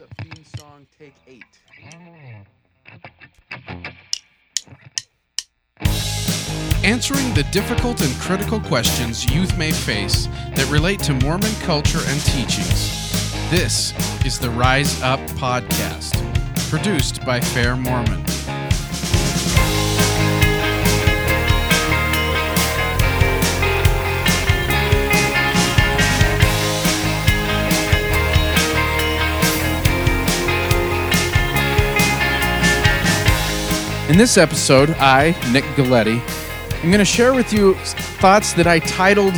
Up theme song, take eight. Answering the difficult and critical questions youth may face that relate to Mormon culture and teachings. This is the Rise Up Podcast, produced by Fair Mormon. In this episode, I, Nick Galieti, am going to share with you thoughts that I titled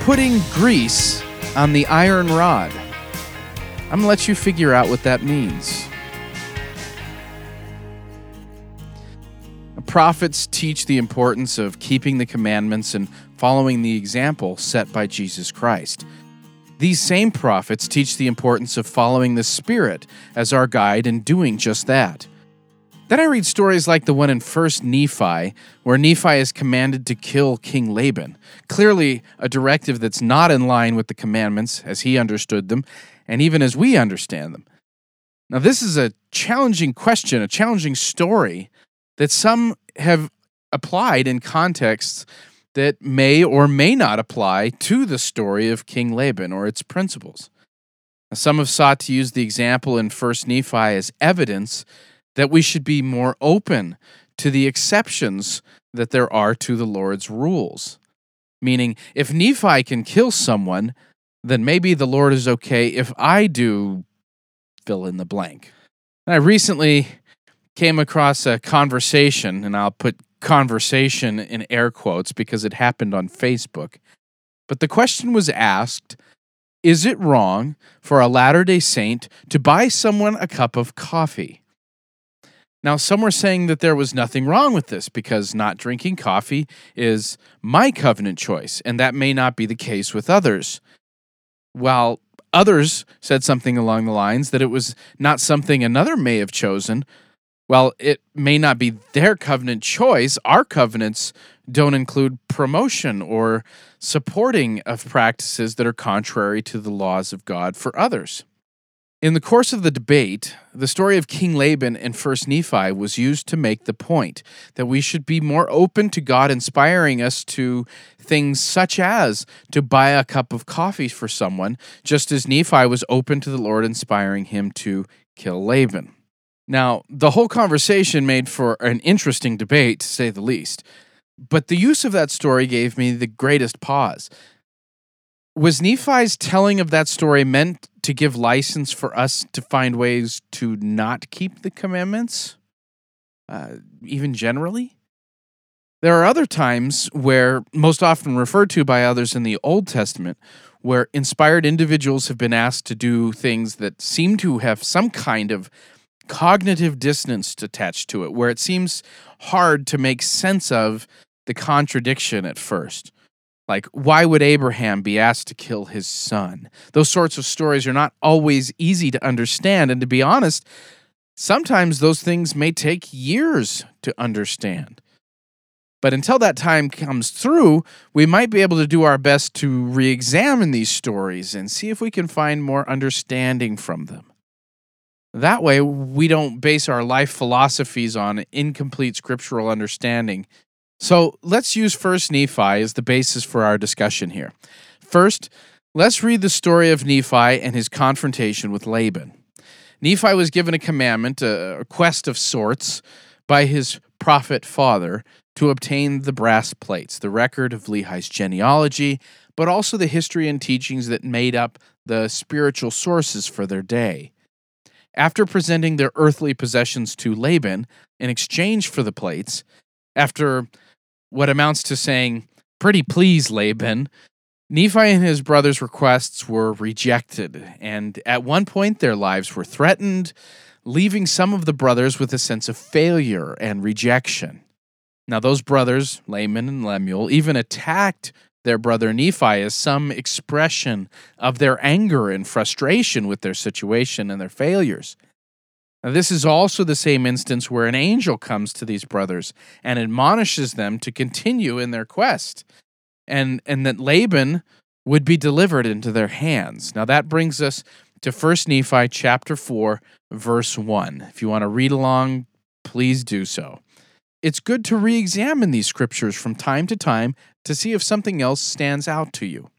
Putting Grease on the Iron Rod. I'm going to let you figure out what that means. Prophets teach the importance of keeping the commandments and following the example set by Jesus Christ. These same prophets teach the importance of following the Spirit as our guide and doing just that. Then I read stories like the one in 1st Nephi, where Nephi is commanded to kill King Laban. Clearly, a directive that's not in line with the commandments as he understood them, and even as we understand them. Now, this is a challenging question, a challenging story that some have applied in contexts that may or may not apply to the story of King Laban or its principles. Now, some have sought to use the example in 1st Nephi as evidence that we should be more open to the exceptions that there are to the Lord's rules. Meaning, if Nephi can kill someone, then maybe the Lord is okay if I do fill in the blank. And I recently came across a conversation, and I'll put conversation in air quotes because it happened on Facebook. But the question was asked Is it wrong for a Latter day Saint to buy someone a cup of coffee? Now, some were saying that there was nothing wrong with this because not drinking coffee is my covenant choice, and that may not be the case with others. While others said something along the lines that it was not something another may have chosen, well, it may not be their covenant choice. Our covenants don't include promotion or supporting of practices that are contrary to the laws of God for others. In the course of the debate, the story of King Laban and 1st Nephi was used to make the point that we should be more open to God inspiring us to things such as to buy a cup of coffee for someone, just as Nephi was open to the Lord inspiring him to kill Laban. Now, the whole conversation made for an interesting debate, to say the least, but the use of that story gave me the greatest pause. Was Nephi's telling of that story meant to give license for us to find ways to not keep the commandments, uh, even generally. There are other times where, most often referred to by others in the Old Testament, where inspired individuals have been asked to do things that seem to have some kind of cognitive dissonance attached to it, where it seems hard to make sense of the contradiction at first. Like, why would Abraham be asked to kill his son? Those sorts of stories are not always easy to understand. And to be honest, sometimes those things may take years to understand. But until that time comes through, we might be able to do our best to re examine these stories and see if we can find more understanding from them. That way, we don't base our life philosophies on incomplete scriptural understanding so let's use First Nephi as the basis for our discussion here. First, let's read the story of Nephi and his confrontation with Laban. Nephi was given a commandment, a quest of sorts, by his prophet father to obtain the brass plates, the record of Lehi's genealogy, but also the history and teachings that made up the spiritual sources for their day. After presenting their earthly possessions to Laban in exchange for the plates, after what amounts to saying, Pretty please, Laban. Nephi and his brothers' requests were rejected, and at one point their lives were threatened, leaving some of the brothers with a sense of failure and rejection. Now, those brothers, Laman and Lemuel, even attacked their brother Nephi as some expression of their anger and frustration with their situation and their failures. Now, this is also the same instance where an angel comes to these brothers and admonishes them to continue in their quest, and, and that Laban would be delivered into their hands. Now, that brings us to 1 Nephi chapter 4, verse 1. If you want to read along, please do so. It's good to re examine these scriptures from time to time to see if something else stands out to you.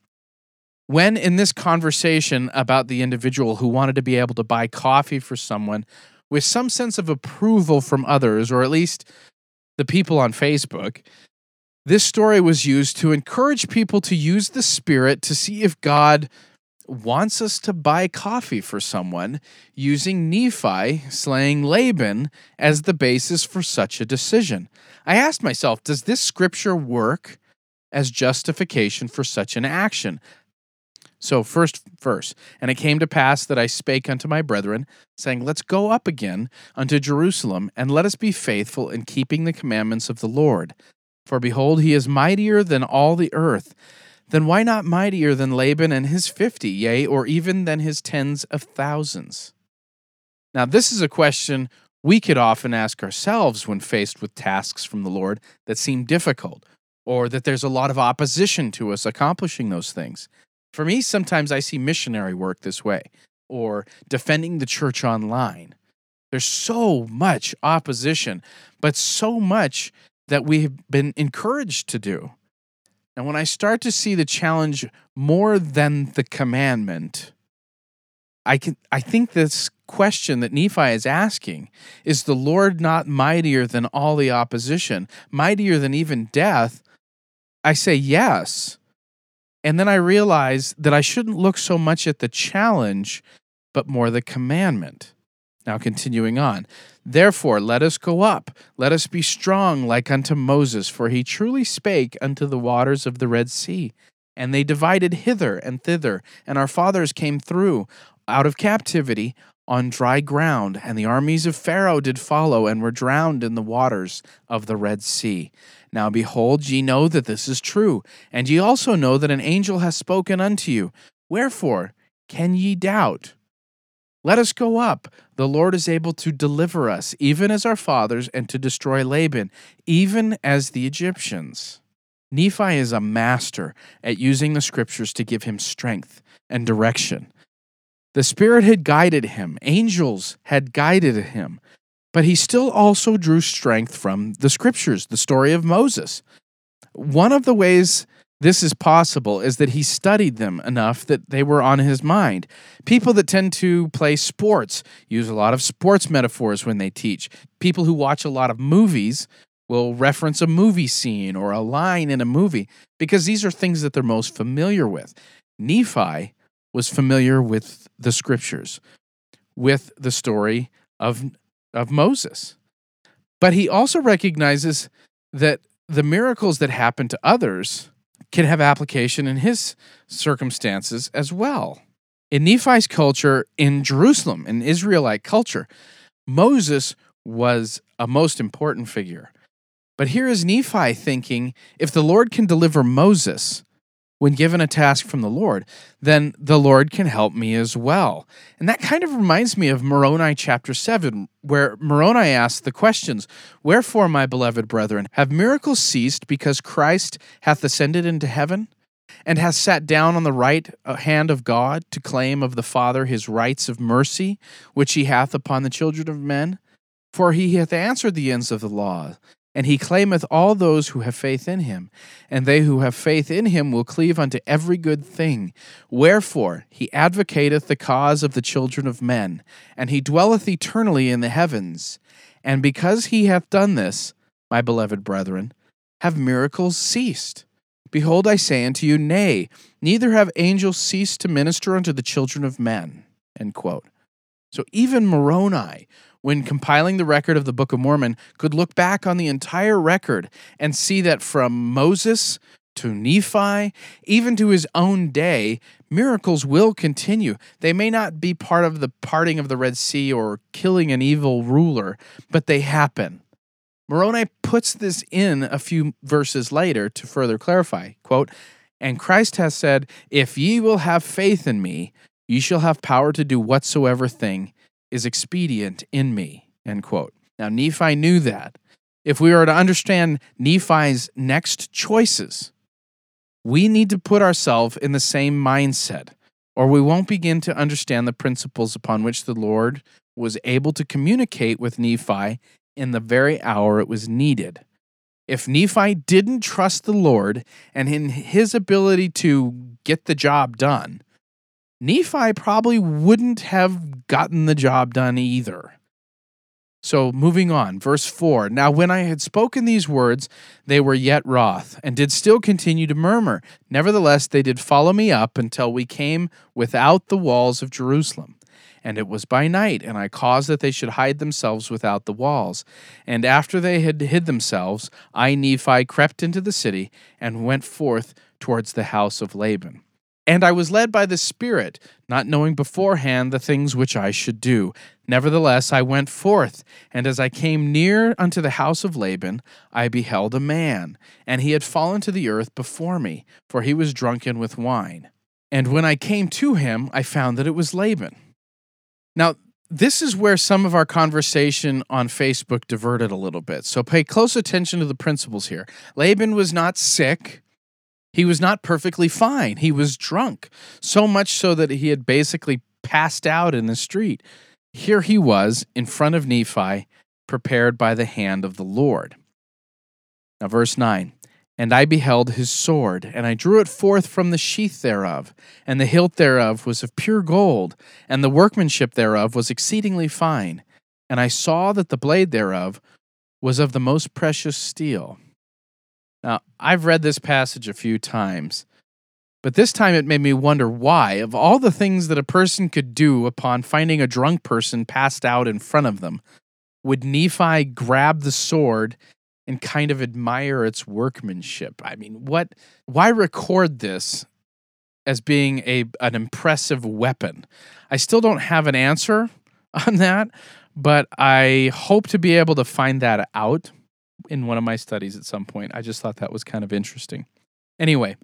When in this conversation about the individual who wanted to be able to buy coffee for someone with some sense of approval from others, or at least the people on Facebook, this story was used to encourage people to use the Spirit to see if God wants us to buy coffee for someone using Nephi slaying Laban as the basis for such a decision. I asked myself, does this scripture work as justification for such an action? So, first verse, and it came to pass that I spake unto my brethren, saying, Let's go up again unto Jerusalem, and let us be faithful in keeping the commandments of the Lord. For behold, he is mightier than all the earth then why not mightier than Laban and his fifty, yea, or even than his tens of thousands? Now, this is a question we could often ask ourselves when faced with tasks from the Lord that seem difficult, or that there's a lot of opposition to us accomplishing those things. For me, sometimes I see missionary work this way, or defending the church online. There's so much opposition, but so much that we've been encouraged to do. And when I start to see the challenge more than the commandment, I can I think this question that Nephi is asking is the Lord not mightier than all the opposition, mightier than even death? I say yes. And then I realize that I shouldn't look so much at the challenge, but more the commandment. Now, continuing on. Therefore, let us go up, let us be strong like unto Moses, for he truly spake unto the waters of the Red Sea. And they divided hither and thither, and our fathers came through out of captivity on dry ground, and the armies of Pharaoh did follow, and were drowned in the waters of the Red Sea. Now behold, ye know that this is true, and ye also know that an angel hath spoken unto you. Wherefore can ye doubt? Let us go up. The Lord is able to deliver us, even as our fathers, and to destroy Laban, even as the Egyptians. Nephi is a master at using the scriptures to give him strength and direction. The Spirit had guided him, angels had guided him, but he still also drew strength from the scriptures, the story of Moses. One of the ways this is possible is that he studied them enough that they were on his mind. People that tend to play sports use a lot of sports metaphors when they teach. People who watch a lot of movies will reference a movie scene or a line in a movie because these are things that they're most familiar with. Nephi was familiar with the scriptures, with the story of, of Moses. But he also recognizes that the miracles that happen to others can have application in his circumstances as well. In Nephi's culture in Jerusalem, in Israelite culture, Moses was a most important figure. But here is Nephi thinking if the Lord can deliver Moses, when given a task from the Lord, then the Lord can help me as well. And that kind of reminds me of Moroni chapter 7, where Moroni asks the questions Wherefore, my beloved brethren, have miracles ceased because Christ hath ascended into heaven? And hath sat down on the right uh, hand of God to claim of the Father his rights of mercy, which he hath upon the children of men? For he hath answered the ends of the law, and he claimeth all those who have faith in him. And they who have faith in him will cleave unto every good thing. Wherefore he advocateth the cause of the children of men, and he dwelleth eternally in the heavens. And because he hath done this, my beloved brethren, have miracles ceased? Behold, I say unto you, Nay, neither have angels ceased to minister unto the children of men. So even Moroni, when compiling the record of the Book of Mormon, could look back on the entire record and see that from Moses to Nephi, even to his own day, miracles will continue. They may not be part of the parting of the Red Sea or killing an evil ruler, but they happen. Moroni puts this in a few verses later to further clarify. Quote, and Christ has said, If ye will have faith in me, ye shall have power to do whatsoever thing is expedient in me. End quote. Now, Nephi knew that. If we are to understand Nephi's next choices, we need to put ourselves in the same mindset. or we won't begin to understand the principles upon which the Lord was able to communicate with Nephi in the very hour it was needed. If Nephi didn't trust the Lord and in his ability to get the job done, Nephi probably wouldn't have gotten the job done either. So, moving on, verse 4 Now, when I had spoken these words, they were yet wroth, and did still continue to murmur. Nevertheless, they did follow me up until we came without the walls of Jerusalem. And it was by night, and I caused that they should hide themselves without the walls. And after they had hid themselves, I, Nephi, crept into the city and went forth towards the house of Laban. And I was led by the Spirit, not knowing beforehand the things which I should do. Nevertheless, I went forth, and as I came near unto the house of Laban, I beheld a man, and he had fallen to the earth before me, for he was drunken with wine. And when I came to him, I found that it was Laban. Now, this is where some of our conversation on Facebook diverted a little bit. So pay close attention to the principles here. Laban was not sick. He was not perfectly fine. He was drunk, so much so that he had basically passed out in the street. Here he was in front of Nephi, prepared by the hand of the Lord. Now, verse 9 And I beheld his sword, and I drew it forth from the sheath thereof, and the hilt thereof was of pure gold, and the workmanship thereof was exceedingly fine. And I saw that the blade thereof was of the most precious steel. Now, I've read this passage a few times, but this time it made me wonder why, of all the things that a person could do upon finding a drunk person passed out in front of them, would Nephi grab the sword and kind of admire its workmanship? I mean, what why record this as being a an impressive weapon? I still don't have an answer on that, but I hope to be able to find that out in one of my studies at some point. I just thought that was kind of interesting. Anyway,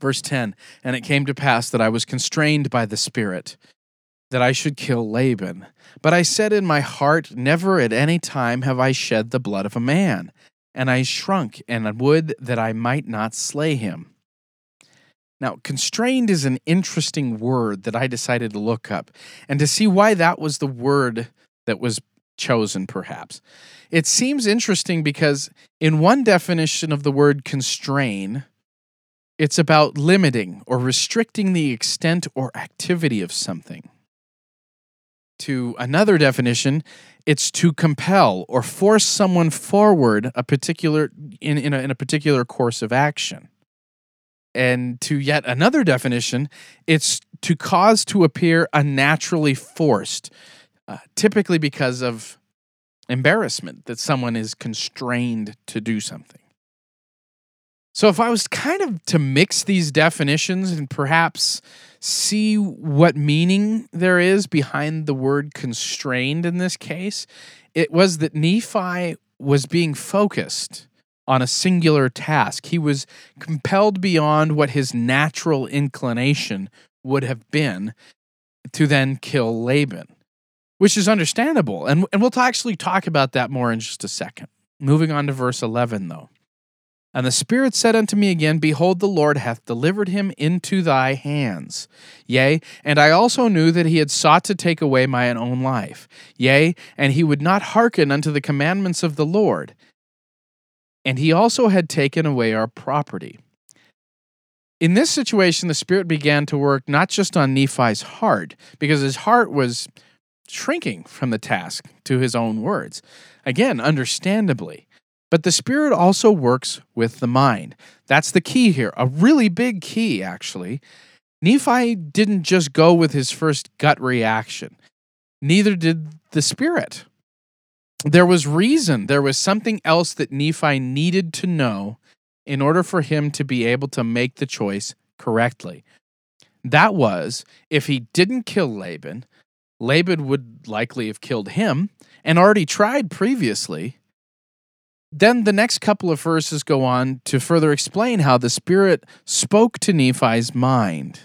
verse 10 And it came to pass that I was constrained by the Spirit that I should kill Laban. But I said in my heart, Never at any time have I shed the blood of a man. And I shrunk and would that I might not slay him. Now, constrained is an interesting word that I decided to look up and to see why that was the word that was chosen, perhaps. It seems interesting because, in one definition of the word constrain, it's about limiting or restricting the extent or activity of something. To another definition, it's to compel or force someone forward a particular in, in, a, in a particular course of action. And to yet another definition, it's to cause to appear unnaturally forced, uh, typically because of embarrassment that someone is constrained to do something. So, if I was kind of to mix these definitions and perhaps see what meaning there is behind the word constrained in this case, it was that Nephi was being focused on a singular task. He was compelled beyond what his natural inclination would have been to then kill Laban which is understandable. And, and we'll actually talk about that more in just a second. Moving on to verse 11, though. And the Spirit said unto me again, Behold, the Lord hath delivered him into thy hands. Yea, and I also knew that he had sought to take away my own life. Yea, and he would not hearken unto the commandments of the Lord. And he also had taken away our property. In this situation, the Spirit began to work not just on Nephi's heart, because his heart was shrinking from the task, to his own words. Again, understandably. But the Spirit also works with the mind. That's the key here, a really big key, actually. Nephi didn't just go with his first gut reaction, neither did the Spirit. There was reason, there was something else that Nephi needed to know in order for him to be able to make the choice correctly. That was if he didn't kill Laban, Laban would likely have killed him and already tried previously. Then the next couple of verses go on to further explain how the Spirit spoke to Nephi's mind.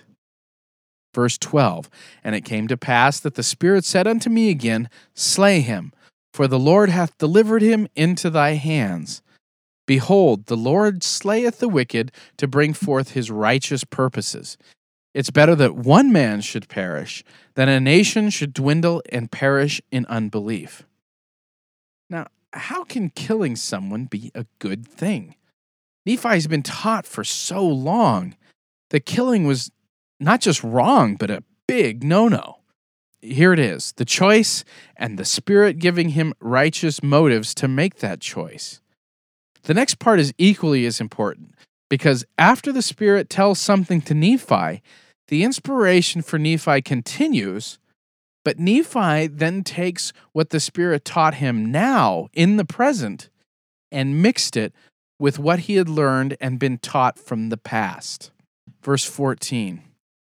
Verse 12 And it came to pass that the Spirit said unto me again, Slay him, for the Lord hath delivered him into thy hands. Behold, the Lord slayeth the wicked to bring forth his righteous purposes. It's better that one man should perish than a nation should dwindle and perish in unbelief. Now, how can killing someone be a good thing? Nephi has been taught for so long that killing was not just wrong, but a big no no. Here it is the choice and the Spirit giving him righteous motives to make that choice. The next part is equally as important because after the Spirit tells something to Nephi, the inspiration for Nephi continues, but Nephi then takes what the Spirit taught him now in the present and mixed it with what he had learned and been taught from the past. Verse 14.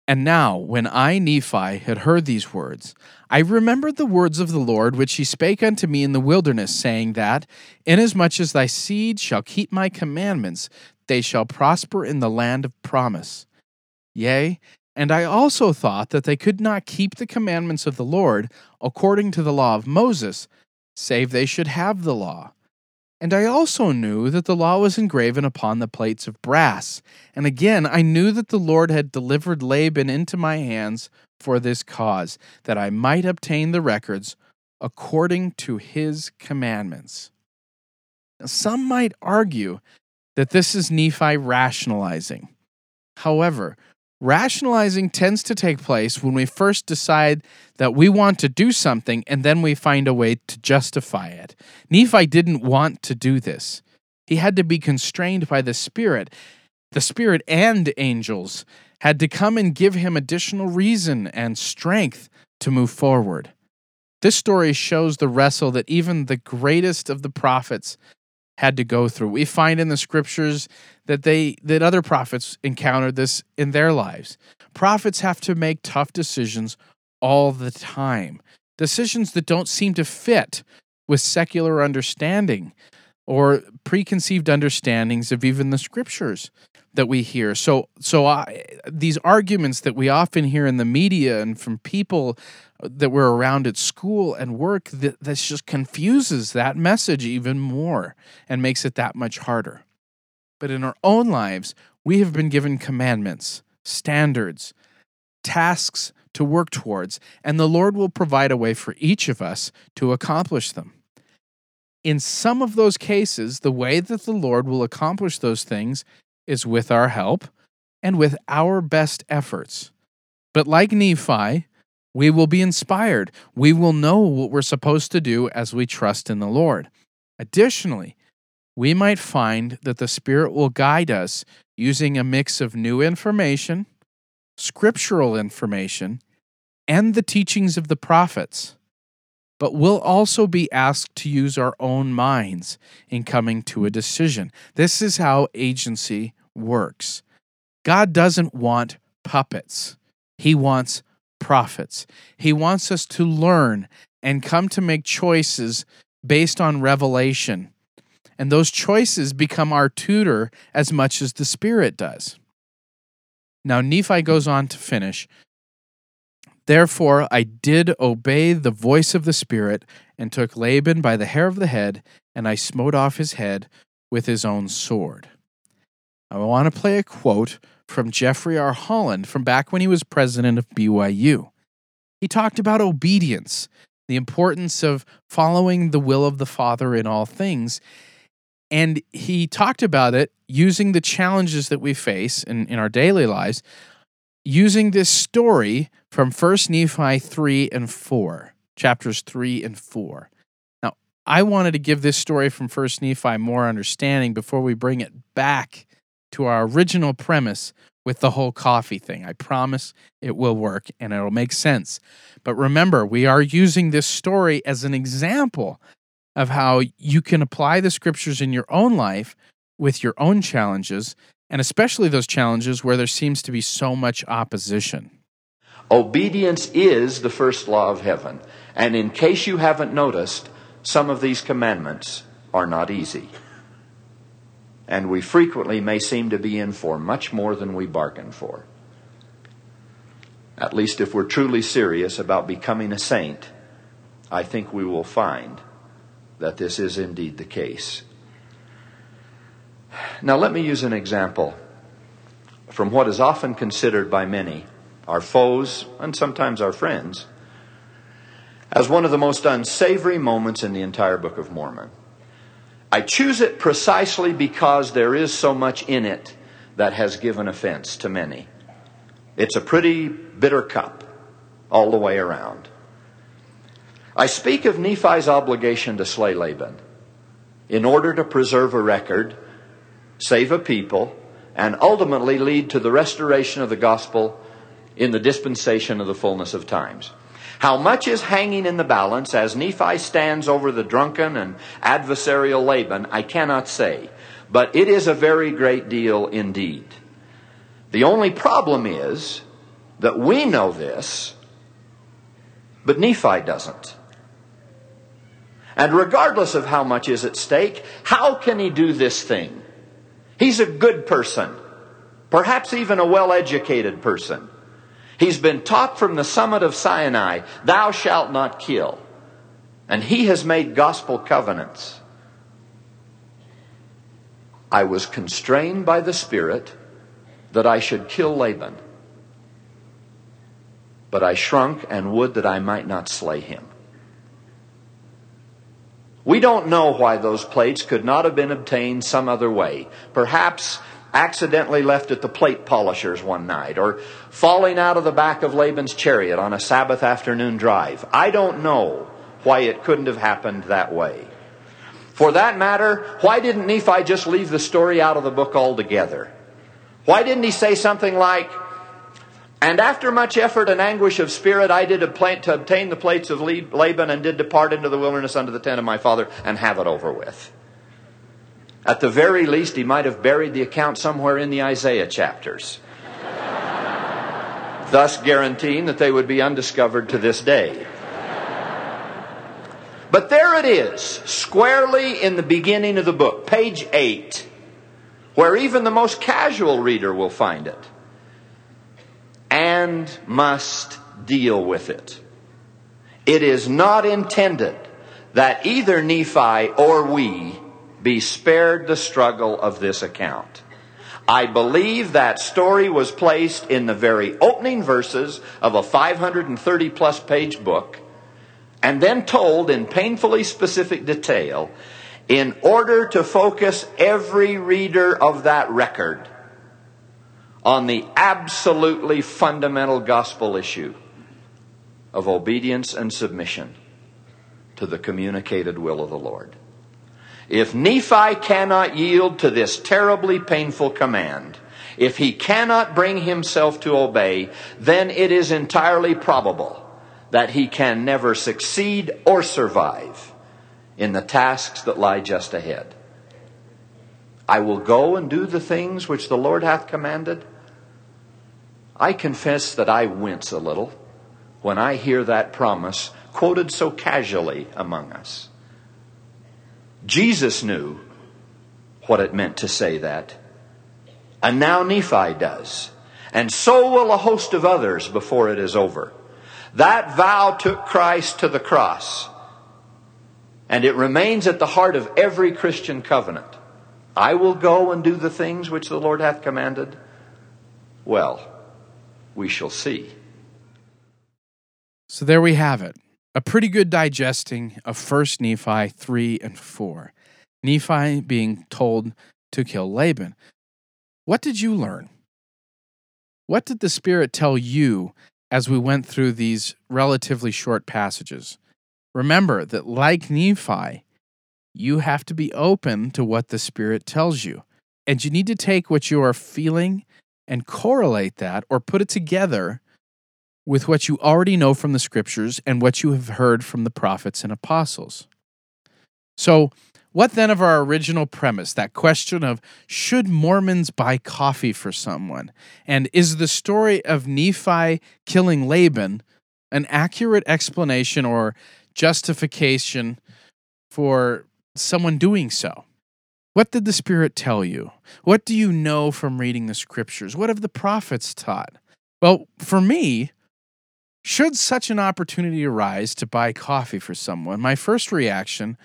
And now, when I, Nephi, had heard these words, I remembered the words of the Lord which he spake unto me in the wilderness, saying that, Inasmuch as thy seed shall keep my commandments, they shall prosper in the land of promise. Yea, and I also thought that they could not keep the commandments of the Lord according to the law of Moses, save they should have the law. And I also knew that the law was engraven upon the plates of brass. And again, I knew that the Lord had delivered Laban into my hands for this cause, that I might obtain the records according to his commandments. Now, some might argue that this is Nephi rationalizing. However, Rationalizing tends to take place when we first decide that we want to do something and then we find a way to justify it. Nephi didn't want to do this. He had to be constrained by the Spirit. The Spirit and angels had to come and give him additional reason and strength to move forward. This story shows the wrestle that even the greatest of the prophets had to go through. We find in the scriptures that they that other prophets encountered this in their lives. Prophets have to make tough decisions all the time. Decisions that don't seem to fit with secular understanding or preconceived understandings of even the scriptures that we hear. So so I, these arguments that we often hear in the media and from people that we're around at school and work that this just confuses that message even more and makes it that much harder. But in our own lives, we have been given commandments, standards, tasks to work towards, and the Lord will provide a way for each of us to accomplish them. In some of those cases, the way that the Lord will accomplish those things is with our help and with our best efforts. But like Nephi, we will be inspired. We will know what we're supposed to do as we trust in the Lord. Additionally, we might find that the Spirit will guide us using a mix of new information, scriptural information, and the teachings of the prophets. But we'll also be asked to use our own minds in coming to a decision. This is how agency works. God doesn't want puppets, He wants prophets. He wants us to learn and come to make choices based on revelation. And those choices become our tutor as much as the Spirit does. Now, Nephi goes on to finish Therefore, I did obey the voice of the Spirit and took Laban by the hair of the head, and I smote off his head with his own sword. I want to play a quote from Jeffrey R. Holland from back when he was president of BYU. He talked about obedience, the importance of following the will of the Father in all things. And he talked about it using the challenges that we face in, in our daily lives, using this story from 1 Nephi 3 and 4, chapters 3 and 4. Now, I wanted to give this story from 1 Nephi more understanding before we bring it back to our original premise with the whole coffee thing. I promise it will work and it'll make sense. But remember, we are using this story as an example of how you can apply the scriptures in your own life with your own challenges, and especially those challenges where there seems to be so much opposition. Obedience is the first law of heaven. And in case you haven't noticed, some of these commandments are not easy and we frequently may seem to be in for much more than we bargained for. At least if we're truly serious about becoming a saint, I think we will find that this is indeed the case. Now, let me use an example from what is often considered by many, our foes and sometimes our friends, as one of the most unsavory moments in the entire Book of Mormon. I choose it precisely because there is so much in it that has given offense to many. It's a pretty bitter cup all the way around. I speak of Nephi's obligation to slay Laban in order to preserve a record, save a people, and ultimately lead to the restoration of the gospel in the dispensation of the fullness of times. How much is hanging in the balance as Nephi stands over the drunken and adversarial Laban, I cannot say, but it is a very great deal indeed. The only problem is that we know this, but Nephi doesn't. And regardless of how much is at stake, how can he do this thing? He's a good person, perhaps even a well educated person. He's been taught from the summit of Sinai, Thou shalt not kill. And he has made gospel covenants. I was constrained by the Spirit that I should kill Laban. But I shrunk and would that I might not slay him. We don't know why those plates could not have been obtained some other way. Perhaps accidentally left at the plate polishers one night, or falling out of the back of Laban's chariot on a Sabbath afternoon drive. I don't know why it couldn't have happened that way. For that matter, why didn't Nephi just leave the story out of the book altogether? Why didn't he say something like, and after much effort and anguish of spirit, I did to obtain the plates of Laban and did depart into the wilderness unto the tent of my father and have it over with. At the very least, he might have buried the account somewhere in the Isaiah chapters, thus guaranteeing that they would be undiscovered to this day. But there it is, squarely in the beginning of the book, page 8, where even the most casual reader will find it and must deal with it. It is not intended that either Nephi or we be spared the struggle of this account. I believe that story was placed in the very opening verses of a 530 plus page book and then told in painfully specific detail in order to focus every reader of that record on the absolutely fundamental gospel issue of obedience and submission to the communicated will of the Lord. If Nephi cannot yield to this terribly painful command, if he cannot bring himself to obey, then it is entirely probable that he can never succeed or survive in the tasks that lie just ahead. I will go and do the things which the Lord hath commanded. I confess that I wince a little when I hear that promise quoted so casually among us. Jesus knew what it meant to say that. And now Nephi does. And so will a host of others before it is over. That vow took Christ to the cross. And it remains at the heart of every Christian covenant. I will go and do the things which the Lord hath commanded. Well, we shall see. So there we have it. A pretty good digesting of First Nephi 3 and 4. Nephi being told to kill Laban. What did you learn? What did the Spirit tell you as we went through these relatively short passages? Remember that, like Nephi, you have to be open to what the Spirit tells you. And you need to take what you are feeling and correlate that or put it together with what you already know from the scriptures and what you have heard from the prophets and apostles. So, what then of our original premise, that question of should Mormons buy coffee for someone? And is the story of Nephi killing Laban an accurate explanation or justification for someone doing so? What did the Spirit tell you? What do you know from reading the scriptures? What have the prophets taught? Well, for me, should such an opportunity arise to buy coffee for someone, my first reaction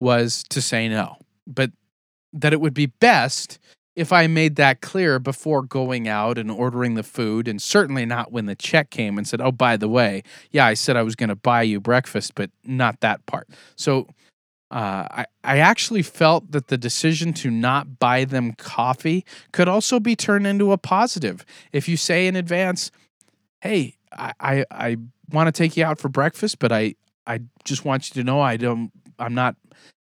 was to say no, but that it would be best if I made that clear before going out and ordering the food, and certainly not when the check came and said, Oh, by the way, yeah, I said I was going to buy you breakfast, but not that part. So uh, I, I actually felt that the decision to not buy them coffee could also be turned into a positive. If you say in advance, Hey, I, I, I want to take you out for breakfast, but I, I just want you to know I don't, I'm not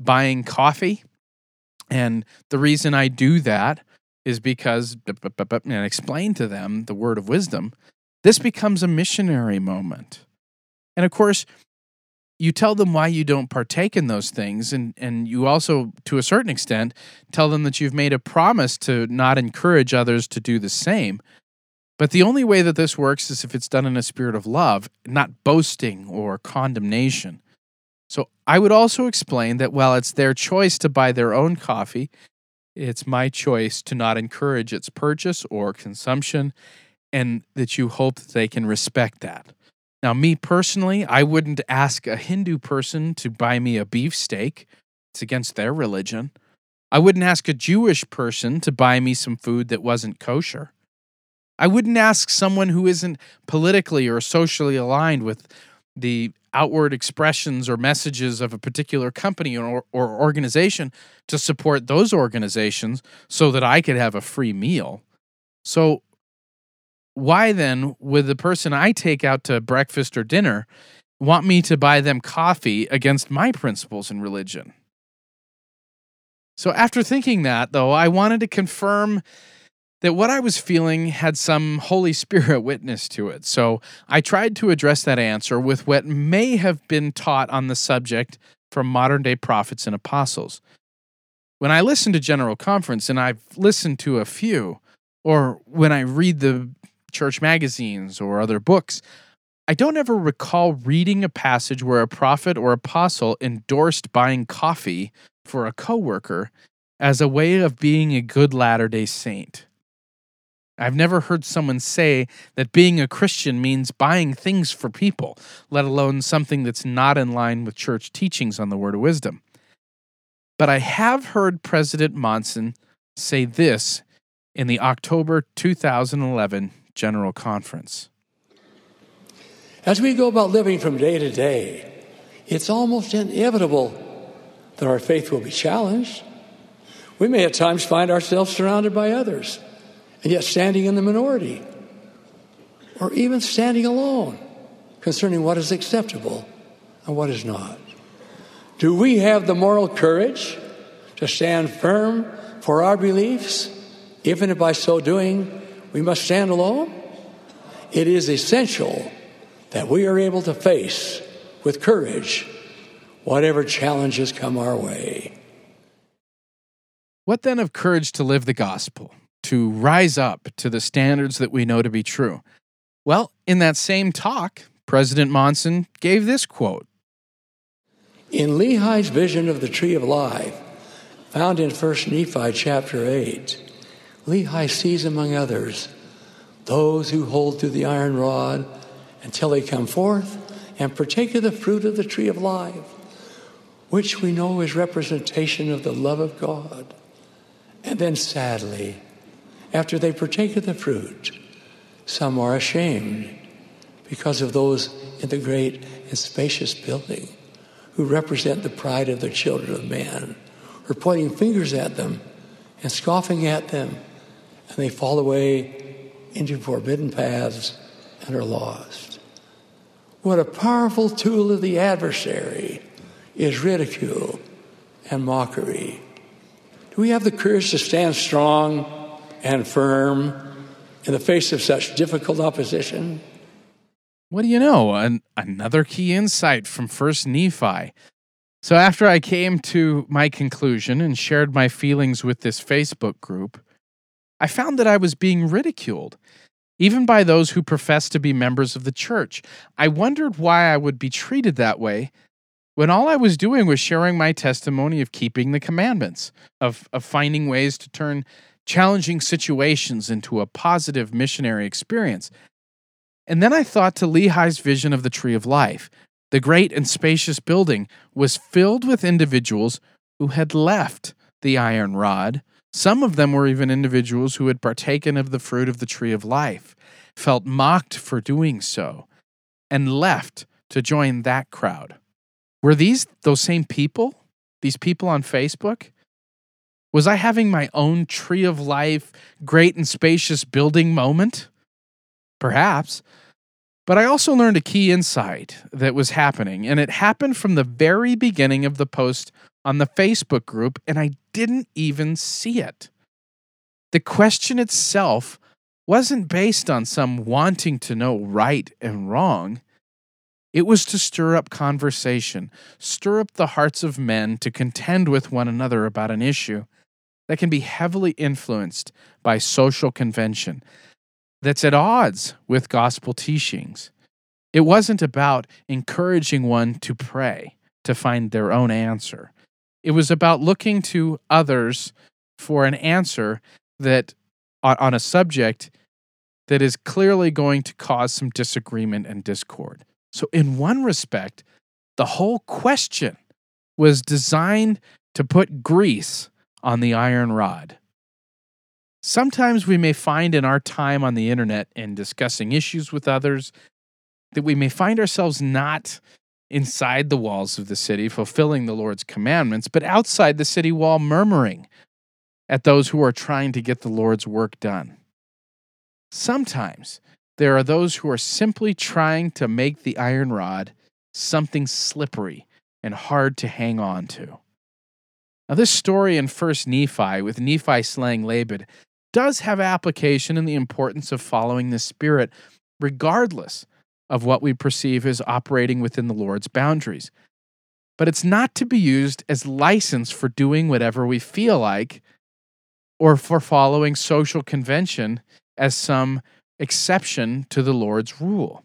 buying coffee and the reason I do that is because, and explain to them the word of wisdom, this becomes a missionary moment. And of course, you tell them why you don't partake in those things. And, and you also, to a certain extent, tell them that you've made a promise to not encourage others to do the same. But the only way that this works is if it's done in a spirit of love, not boasting or condemnation. So I would also explain that while it's their choice to buy their own coffee, it's my choice to not encourage its purchase or consumption, and that you hope that they can respect that. Now, me personally, I wouldn't ask a Hindu person to buy me a beefsteak. It's against their religion. I wouldn't ask a Jewish person to buy me some food that wasn't kosher. I wouldn't ask someone who isn't politically or socially aligned with the outward expressions or messages of a particular company or, or organization to support those organizations so that I could have a free meal. So, why then would the person I take out to breakfast or dinner want me to buy them coffee against my principles and religion? So, after thinking that, though, I wanted to confirm that what I was feeling had some Holy Spirit witness to it. So I tried to address that answer with what may have been taught on the subject from modern day prophets and apostles. When I listen to General Conference, and I've listened to a few, or when I read the church magazines or other books, I don't ever recall reading a passage where a prophet or apostle endorsed buying coffee for a coworker as a way of being a good Latter day Saint. I've never heard someone say that being a Christian means buying things for people, let alone something that's not in line with church teachings on the word of wisdom. But I have heard President Monson say this in the October 2011 General Conference. As we go about living from day to day, it's almost inevitable that our faith will be challenged. We may at times find ourselves surrounded by others and yet standing in the minority, or even standing alone concerning what is acceptable and what is not. Do we have the moral courage to stand firm for our beliefs, even if by so doing we must stand alone? It is essential that we are able to face with courage whatever challenges come our way. What then of courage to live the gospel? To rise up to the standards that we know to be true? Well, in that same talk, President Monson gave this quote In Lehi's vision of the tree of life, found in 1 Nephi chapter 8, Lehi sees among others those who hold to the iron rod until they come forth and partake of the fruit of the tree of life, which we know is representation of the love of God. And then sadly, after they partake of the fruit, some are ashamed because of those in the great and spacious building who represent the pride of the children of man, are pointing fingers at them and scoffing at them, and they fall away into forbidden paths and are lost. What a powerful tool of the adversary is ridicule and mockery. Do we have the courage to stand strong? And firm in the face of such difficult opposition? What do you know? An, another key insight from First Nephi. So, after I came to my conclusion and shared my feelings with this Facebook group, I found that I was being ridiculed, even by those who profess to be members of the church. I wondered why I would be treated that way when all I was doing was sharing my testimony of keeping the commandments, of, of finding ways to turn challenging situations into a positive missionary experience. And then I thought to Lehi's vision of the tree of life. The great and spacious building was filled with individuals who had left the iron rod Some of them were even individuals who had partaken of the fruit of the tree of life, felt mocked for doing so, and left to join that crowd. Were these those same people? These people on Facebook? Was I having my own tree of life, great and spacious building moment? Perhaps. But I also learned a key insight that was happening, and it happened from the very beginning of the post on the Facebook group, and I didn't even see it. The question itself wasn't based on some wanting to know right and wrong. It was to stir up conversation, stir up the hearts of men to contend with one another about an issue that can be heavily influenced by social convention, that's at odds with gospel teachings. It wasn't about encouraging one to pray to find their own answer. It was about looking to others for an answer that on a subject that is clearly going to cause some disagreement and discord. So, in one respect, the whole question was designed to put grease on the iron rod. Sometimes we may find in our time on the internet and discussing issues with others that we may find ourselves not inside the walls of the city fulfilling the Lord's commandments, but outside the city wall murmuring at those who are trying to get the Lord's work done. Sometimes there are those who are simply trying to make the iron rod something slippery and hard to hang on to. Now, this story in 1st Nephi, with Nephi slaying Laban, does have application in the importance of following the Spirit, regardless of what we perceive as operating within the Lord's boundaries. But it's not to be used as license for doing whatever we feel like or for following social convention as some exception to the Lord's rule.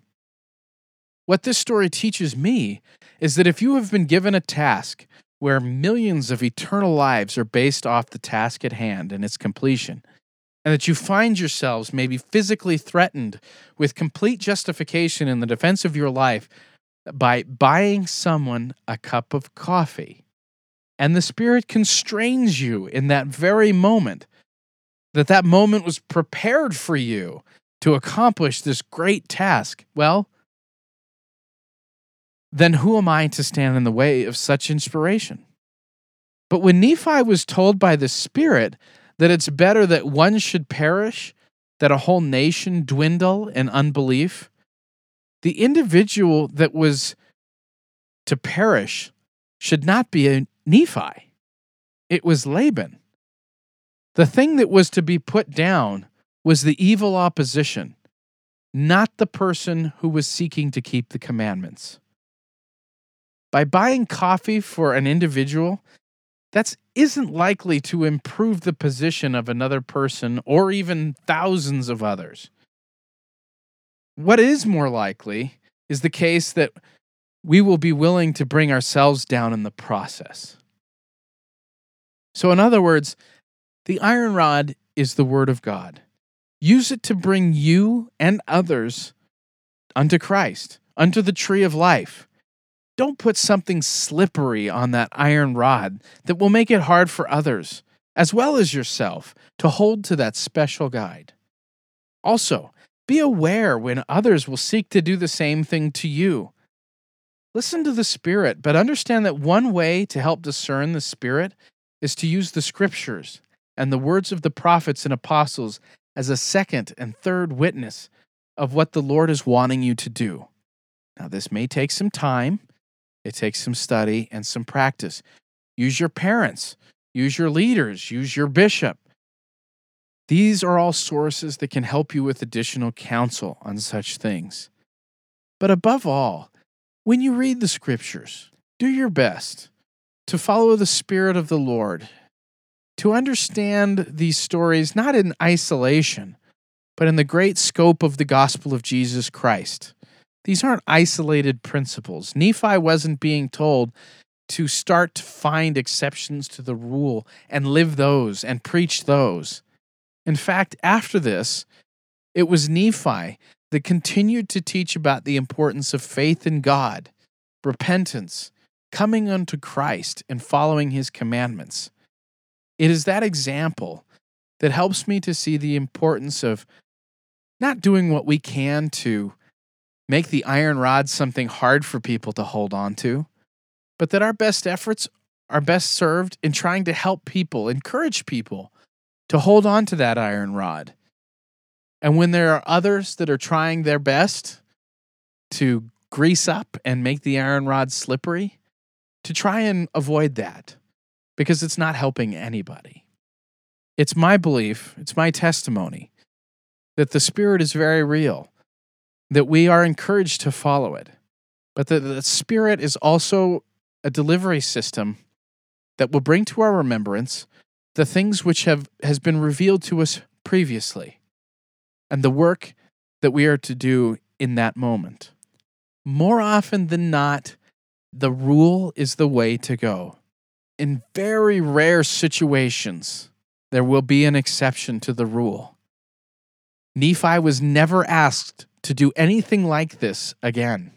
What this story teaches me is that if you have been given a task where millions of eternal lives are based off the task at hand and its completion, and that you find yourselves maybe physically threatened with complete justification in the defense of your life by buying someone a cup of coffee, and the Spirit constrains you in that very moment, that that moment was prepared for you to accomplish this great task, well, then who am I to stand in the way of such inspiration? But when Nephi was told by the Spirit that it's better that one should perish, that a whole nation dwindle in unbelief, the individual that was to perish should not be a Nephi. It was Laban. The thing that was to be put down was the evil opposition, not the person who was seeking to keep the commandments. By buying coffee for an individual, that isn't likely to improve the position of another person or even thousands of others. What is more likely is the case that we will be willing to bring ourselves down in the process. So, in other words, the iron rod is the word of God. Use it to bring you and others unto Christ, unto the tree of life. Don't put something slippery on that iron rod that will make it hard for others, as well as yourself, to hold to that special guide. Also, be aware when others will seek to do the same thing to you. Listen to the Spirit, but understand that one way to help discern the Spirit is to use the Scriptures and the words of the prophets and apostles as a second and third witness of what the Lord is wanting you to do. Now, this may take some time, it takes some study and some practice. Use your parents, use your leaders, use your bishop. These are all sources that can help you with additional counsel on such things. But above all, when you read the scriptures, do your best to follow the Spirit of the Lord to understand these stories not in isolation, but in the great scope of the gospel of Jesus Christ. These aren't isolated principles. Nephi wasn't being told to start to find exceptions to the rule and live those and preach those. In fact, after this, it was Nephi that continued to teach about the importance of faith in God, repentance, coming unto Christ, and following his commandments. It is that example that helps me to see the importance of not doing what we can to make the iron rod something hard for people to hold on to, but that our best efforts are best served in trying to help people, encourage people to hold on to that iron rod. And when there are others that are trying their best to grease up and make the iron rod slippery, to try and avoid that because it's not helping anybody. It's my belief, it's my testimony that the Spirit is very real, that we are encouraged to follow it, but that the Spirit is also a delivery system that will bring to our remembrance the things which have has been revealed to us previously and the work that we are to do in that moment. More often than not, the rule is the way to go. In very rare situations, there will be an exception to the rule. Nephi was never asked to do anything like this again.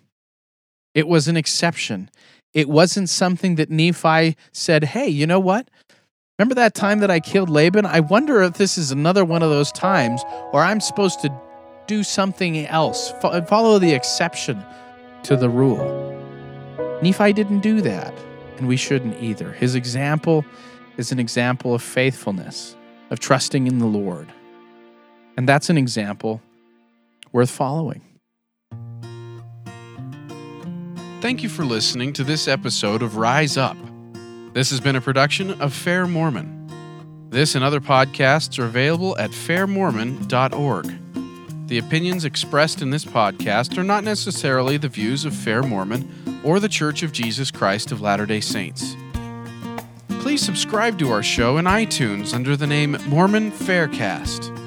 It was an exception. It wasn't something that Nephi said, hey, you know what? Remember that time that I killed Laban? I wonder if this is another one of those times or I'm supposed to do something else, follow the exception to the rule. Nephi didn't do that, and we shouldn't either. His example is an example of faithfulness, of trusting in the Lord. And that's an example worth following. Thank you for listening to this episode of Rise Up. This has been a production of Fair Mormon. This and other podcasts are available at fairmormon.org. The opinions expressed in this podcast are not necessarily the views of Fair Mormon or the Church of Jesus Christ of Latter day Saints. Please subscribe to our show in iTunes under the name Mormon Faircast.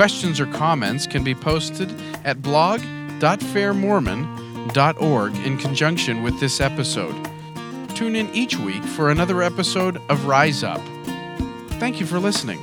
Questions or comments can be posted at blog.fairmormon.org in conjunction with this episode. Tune in each week for another episode of Rise Up. Thank you for listening.